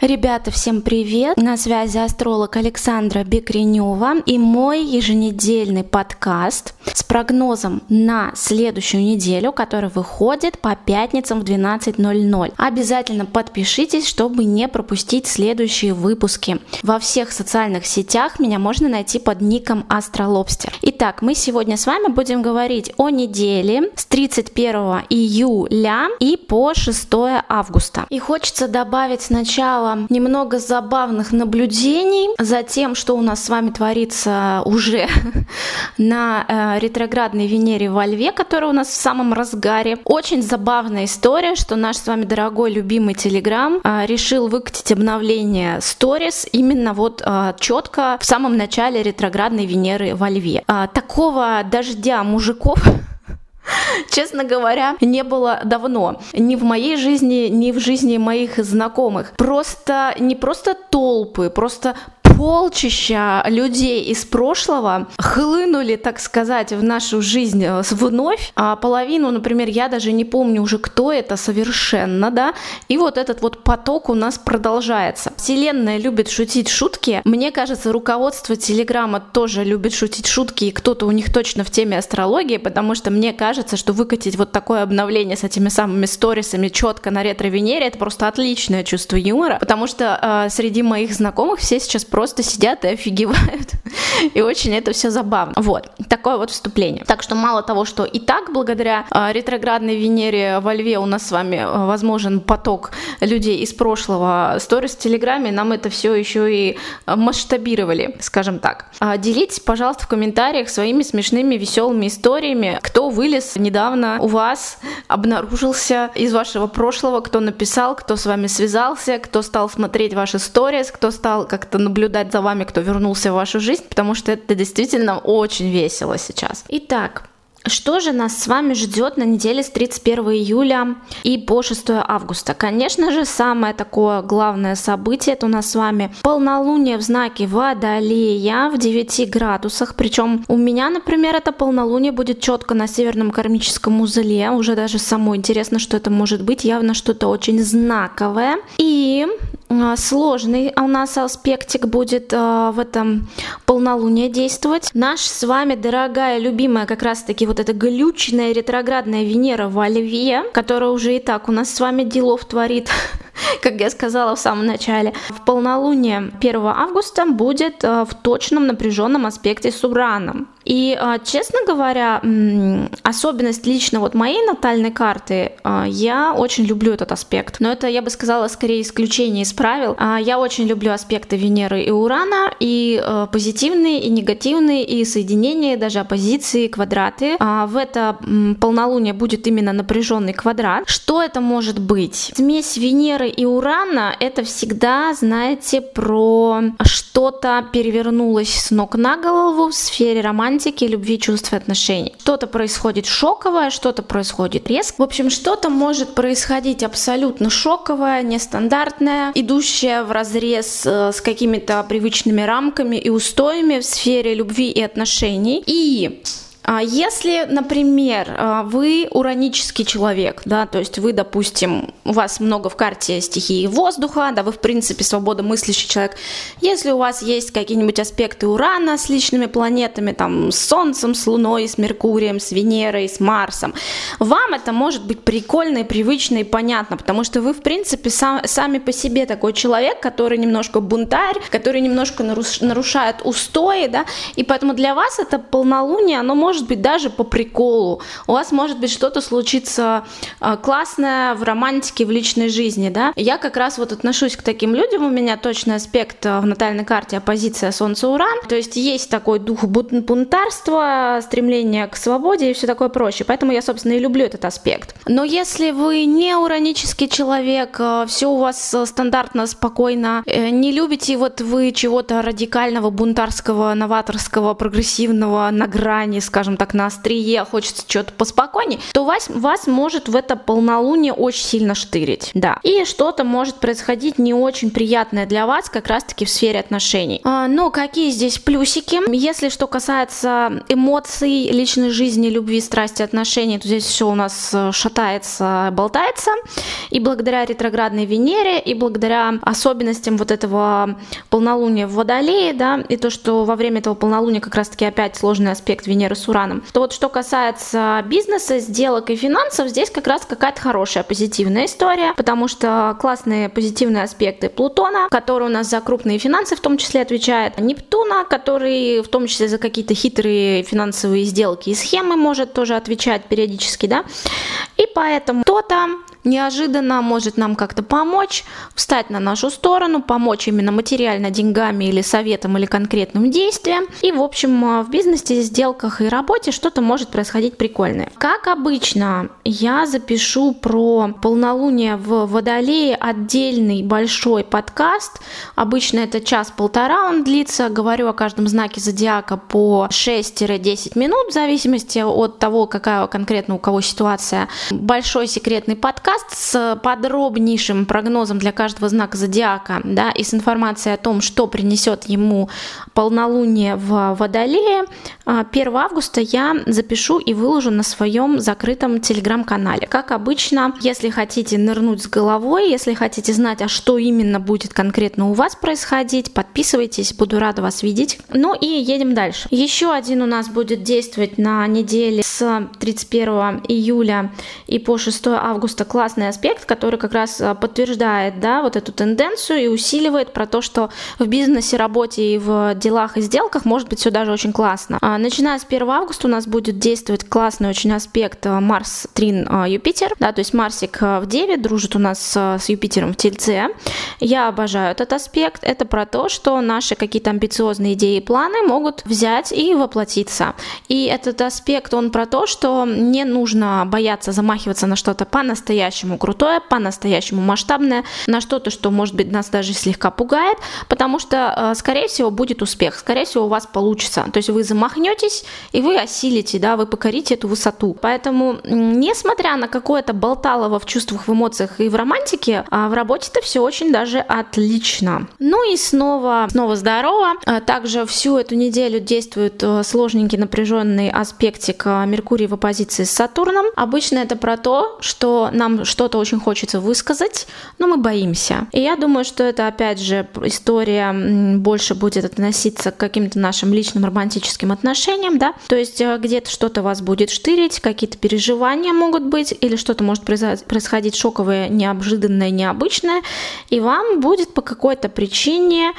Ребята, всем привет! На связи астролог Александра Бекренева и мой еженедельный подкаст с прогнозом на следующую неделю, который выходит по пятницам в 12.00. Обязательно подпишитесь, чтобы не пропустить следующие выпуски. Во всех социальных сетях меня можно найти под ником Астролобстер. Итак, мы сегодня с вами будем говорить о неделе с 31 июля и по 6 августа. И хочется добавить сначала немного забавных наблюдений за тем, что у нас с вами творится уже на э, ретроградной Венере во Льве, которая у нас в самом разгаре. Очень забавная история, что наш с вами дорогой любимый Телеграм э, решил выкатить обновление Stories именно вот э, четко в самом начале ретроградной Венеры во Льве. Э, такого дождя мужиков честно говоря, не было давно. Ни в моей жизни, ни в жизни моих знакомых. Просто не просто толпы, просто полчища людей из прошлого хлынули, так сказать, в нашу жизнь э, вновь. А половину, например, я даже не помню уже, кто это совершенно, да. И вот этот вот поток у нас продолжается. Вселенная любит шутить шутки. Мне кажется, руководство Телеграма тоже любит шутить шутки, и кто-то у них точно в теме астрологии, потому что мне кажется, что выкатить вот такое обновление с этими самыми сторисами четко на ретро-венере, это просто отличное чувство юмора, потому что э, среди моих знакомых все сейчас просто просто сидят и офигевают. И очень это все забавно. Вот, такое вот вступление. Так что мало того, что и так благодаря э, ретроградной Венере во Льве у нас с вами э, возможен поток людей из прошлого, сторис в Телеграме нам это все еще и масштабировали, скажем так. А делитесь, пожалуйста, в комментариях своими смешными, веселыми историями, кто вылез недавно у вас, обнаружился из вашего прошлого, кто написал, кто с вами связался, кто стал смотреть ваши сторис, кто стал как-то наблюдать наблюдать за вами, кто вернулся в вашу жизнь, потому что это действительно очень весело сейчас. Итак, что же нас с вами ждет на неделе с 31 июля и по 6 августа? Конечно же, самое такое главное событие это у нас с вами полнолуние в знаке Водолея в 9 градусах. Причем у меня, например, это полнолуние будет четко на северном кармическом узле. Уже даже самой интересно, что это может быть. Явно что-то очень знаковое. И сложный у нас аспектик будет э, в этом полнолуние действовать. Наш с вами дорогая, любимая как раз-таки вот эта глючная ретроградная Венера во Льве, которая уже и так у нас с вами делов творит, как я сказала в самом начале. В полнолуние 1 августа будет в точном напряженном аспекте с Ураном. И, а, честно говоря, особенность лично вот моей натальной карты, а, я очень люблю этот аспект. Но это, я бы сказала, скорее исключение из правил. А, я очень люблю аспекты Венеры и Урана, и позитивные, и негативные, и соединения, даже оппозиции, квадраты. В это полнолуние будет именно напряженный квадрат. Что это может быть? Смесь Венеры и Урана — это всегда, знаете, про что-то перевернулось с ног на голову в сфере романтики, романтики, любви, чувств и отношений. Что-то происходит шоковое, что-то происходит резко. В общем, что-то может происходить абсолютно шоковое, нестандартное, идущее в разрез э, с какими-то привычными рамками и устоями в сфере любви и отношений. И если, например, а, вы уранический человек, да, то есть вы, допустим, у вас много в карте стихии воздуха, да, вы, в принципе, свободомыслящий человек, если у вас есть какие-нибудь аспекты Урана с личными планетами, там, с Солнцем, с Луной, с Меркурием, с Венерой, с Марсом, вам это может быть прикольно и привычно и понятно, потому что вы, в принципе, сам, сами по себе такой человек, который немножко бунтарь, который немножко нарушает устои, да, и поэтому для вас это полнолуние, оно может может быть даже по приколу. У вас может быть что-то случиться а, классное в романтике, в личной жизни, да. Я как раз вот отношусь к таким людям, у меня точный аспект а, в натальной карте оппозиция Солнце-Уран, то есть есть такой дух бунтарства, стремление к свободе и все такое прочее, поэтому я, собственно, и люблю этот аспект. Но если вы не уранический человек, а, все у вас стандартно, спокойно, э, не любите вот вы чего-то радикального, бунтарского, новаторского, прогрессивного на грани, скажем, скажем так, на острие, хочется что-то поспокойнее, то вас, вас может в это полнолуние очень сильно штырить, да. И что-то может происходить не очень приятное для вас, как раз-таки в сфере отношений. А, но какие здесь плюсики? Если что касается эмоций, личной жизни, любви, страсти, отношений, то здесь все у нас э, шатается, болтается. И благодаря ретроградной Венере, и благодаря особенностям вот этого полнолуния в Водолее, да, и то, что во время этого полнолуния как раз-таки опять сложный аспект Венеры с Ураном, то вот что касается бизнеса, сделок и финансов, здесь как раз какая-то хорошая позитивная история, потому что классные позитивные аспекты Плутона, который у нас за крупные финансы в том числе отвечает, Нептуна, который в том числе за какие-то хитрые финансовые сделки и схемы может тоже отвечать периодически, да, и поэтому кто-то неожиданно может нам как-то помочь, встать на нашу сторону, помочь именно материально деньгами или советом или конкретным действием. И, в общем, э, в бизнесе, сделках и работе что-то может происходить прикольное. Как обычно, я запишу про полнолуние в Водолее отдельный большой подкаст. Обычно это час-полтора он длится. Говорю о каждом знаке зодиака по 6-10 минут, в зависимости от того, какая конкретно у кого ситуация. Большой секретный подкаст с подробнейшим прогнозом для каждого знака зодиака, да, и с информацией о том, что принесет ему полнолуние в Водолее, 1 а, августа я запишу и выложу на своем закрытом телеграм-канале. Как обычно, если хотите нырнуть с головой, если хотите знать, а что именно будет конкретно у вас происходить, подписывайтесь, буду рада вас видеть. Ну и едем дальше. Еще один у нас будет действовать на неделе с 31 июля и по 6 августа классный аспект, который как раз а, подтверждает да, вот эту тенденцию и усиливает про то, что в бизнесе, работе и в делах и сделках может быть все даже очень классно. А, начиная с 1 августа у нас будет действовать классный очень аспект а, Марс, Трин, Юпитер. Да, то есть Марсик в Деве дружит у нас с Юпитером в Тельце. Я обожаю этот аспект. Это про то, что наши какие-то амбициозные идеи и планы могут взять и воплотиться. И этот аспект, он про то, что не нужно бояться замахиваться на что-то по-настоящему крутое, по-настоящему масштабное, на что-то, что, может быть, нас даже слегка пугает, потому что, э, скорее всего, будет успех, скорее всего, у вас получится. То есть вы замахнетесь, и вы осилите, да, вы покорите эту высоту. Поэтому, несмотря на какое-то болталово в чувствах, в эмоциях и в романтике, а в работе-то все очень даже отлично. Ну и снова, снова здорово. А также всю эту неделю действует э, сложненький напряженный аспектик э, Меркурия в оппозиции с Сатурном. Обычно это про то, что нам что-то очень хочется высказать, но мы боимся. И я думаю, что это, опять же, история больше будет относиться к каким-то нашим личным романтическим отношениям, да, то есть э, где-то что-то вас будет штырить, какие-то переживания могут быть, или что-то может происходить шоковое, неожиданное, необычное, и вам будет по какой-то причине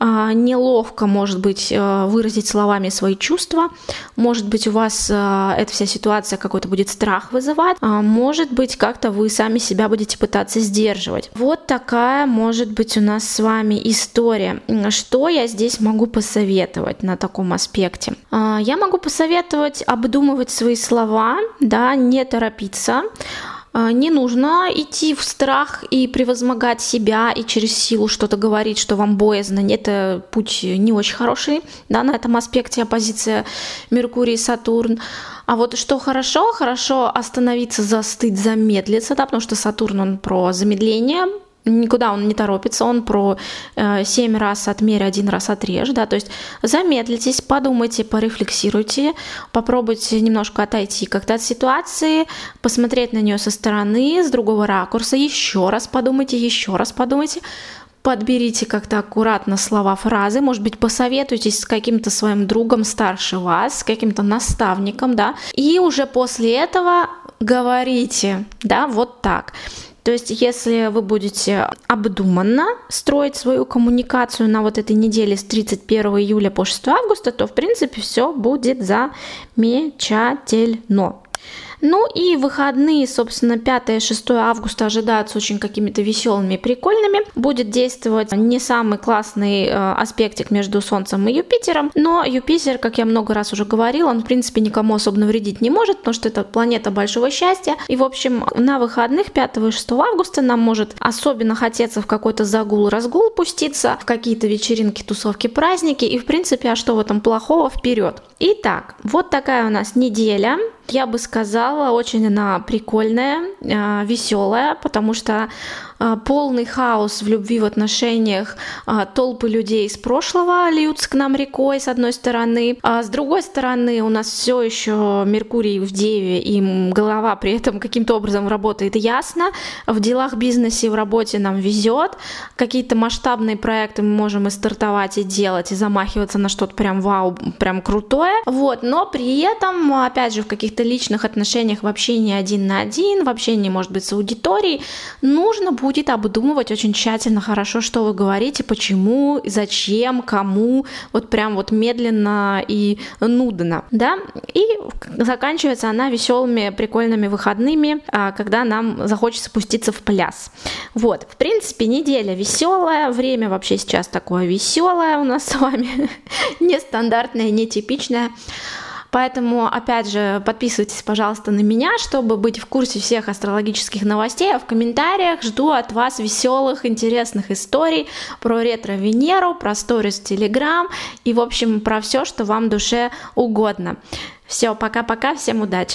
неловко, может быть, э, выразить словами свои чувства, может быть, у вас э, эта вся ситуация какой-то будет страх вызывать, а может быть, как-то вы сами себя будете пытаться сдерживать. Вот такая может быть у нас с вами история. Что я здесь могу посоветовать на таком аспекте? А, я могу посоветовать обдумывать свои слова, да, не торопиться, а, не нужно идти в страх и превозмогать себя и через силу что-то говорить, что вам боязно. Это путь не очень хороший, да, на этом аспекте оппозиция Меркурий и Сатурн. А вот что хорошо, хорошо остановиться, застыть, замедлиться, да, потому что Сатурн, он про замедление, никуда он не торопится, он про э, 7 раз отмерь, один раз отрежь, да, то есть замедлитесь, подумайте, порефлексируйте, попробуйте немножко отойти как-то от ситуации, посмотреть на нее со стороны, с другого ракурса, еще раз подумайте, еще раз подумайте, подберите как-то аккуратно слова, фразы, может быть, посоветуйтесь с каким-то своим другом старше вас, с каким-то наставником, да, и уже после этого говорите, да, вот так. То есть, если вы будете обдуманно строить свою коммуникацию на вот этой неделе с 31 июля по 6 августа, то, в принципе, все будет замечательно. Ну и выходные, собственно, 5 и 6 августа ожидаются очень какими-то веселыми прикольными. Будет действовать не самый классный э, аспектик между Солнцем и Юпитером, но Юпитер, как я много раз уже говорила, он, в принципе, никому особо навредить не может, потому что это планета большого счастья. И, в общем, на выходных 5 и 6 августа нам может особенно хотеться в какой-то загул-разгул пуститься, в какие-то вечеринки, тусовки, праздники. И, в принципе, а что в этом плохого? Вперед! Итак, вот такая у нас неделя. Я бы сказала, очень она прикольная, а, веселая, потому что полный хаос в любви в отношениях, а, толпы людей из прошлого льются к нам рекой, с одной стороны, а с другой стороны у нас все еще Меркурий в Деве, и голова при этом каким-то образом работает ясно, в делах бизнесе, в работе нам везет, какие-то масштабные проекты мы можем и стартовать, и делать, и замахиваться на что-то прям вау, прям крутое, вот, но при этом, опять же, в каких-то личных отношениях, в общении один на один, в общении, может быть, с аудиторией, нужно будет будет обдумывать очень тщательно, хорошо, что вы говорите, почему, зачем, кому, вот прям вот медленно и нудно, да, и заканчивается она веселыми, прикольными выходными, а, когда нам захочется спуститься в пляс. Вот, в принципе, неделя веселая, время вообще сейчас такое веселое у нас с вами, нестандартное, нетипичное. Поэтому, опять же, подписывайтесь, пожалуйста, на меня, чтобы быть в курсе всех астрологических новостей. А в комментариях жду от вас веселых, интересных историй про ретро-Венеру, про сторис Телеграм и, в общем, про все, что вам душе угодно. Все, пока-пока, всем удачи!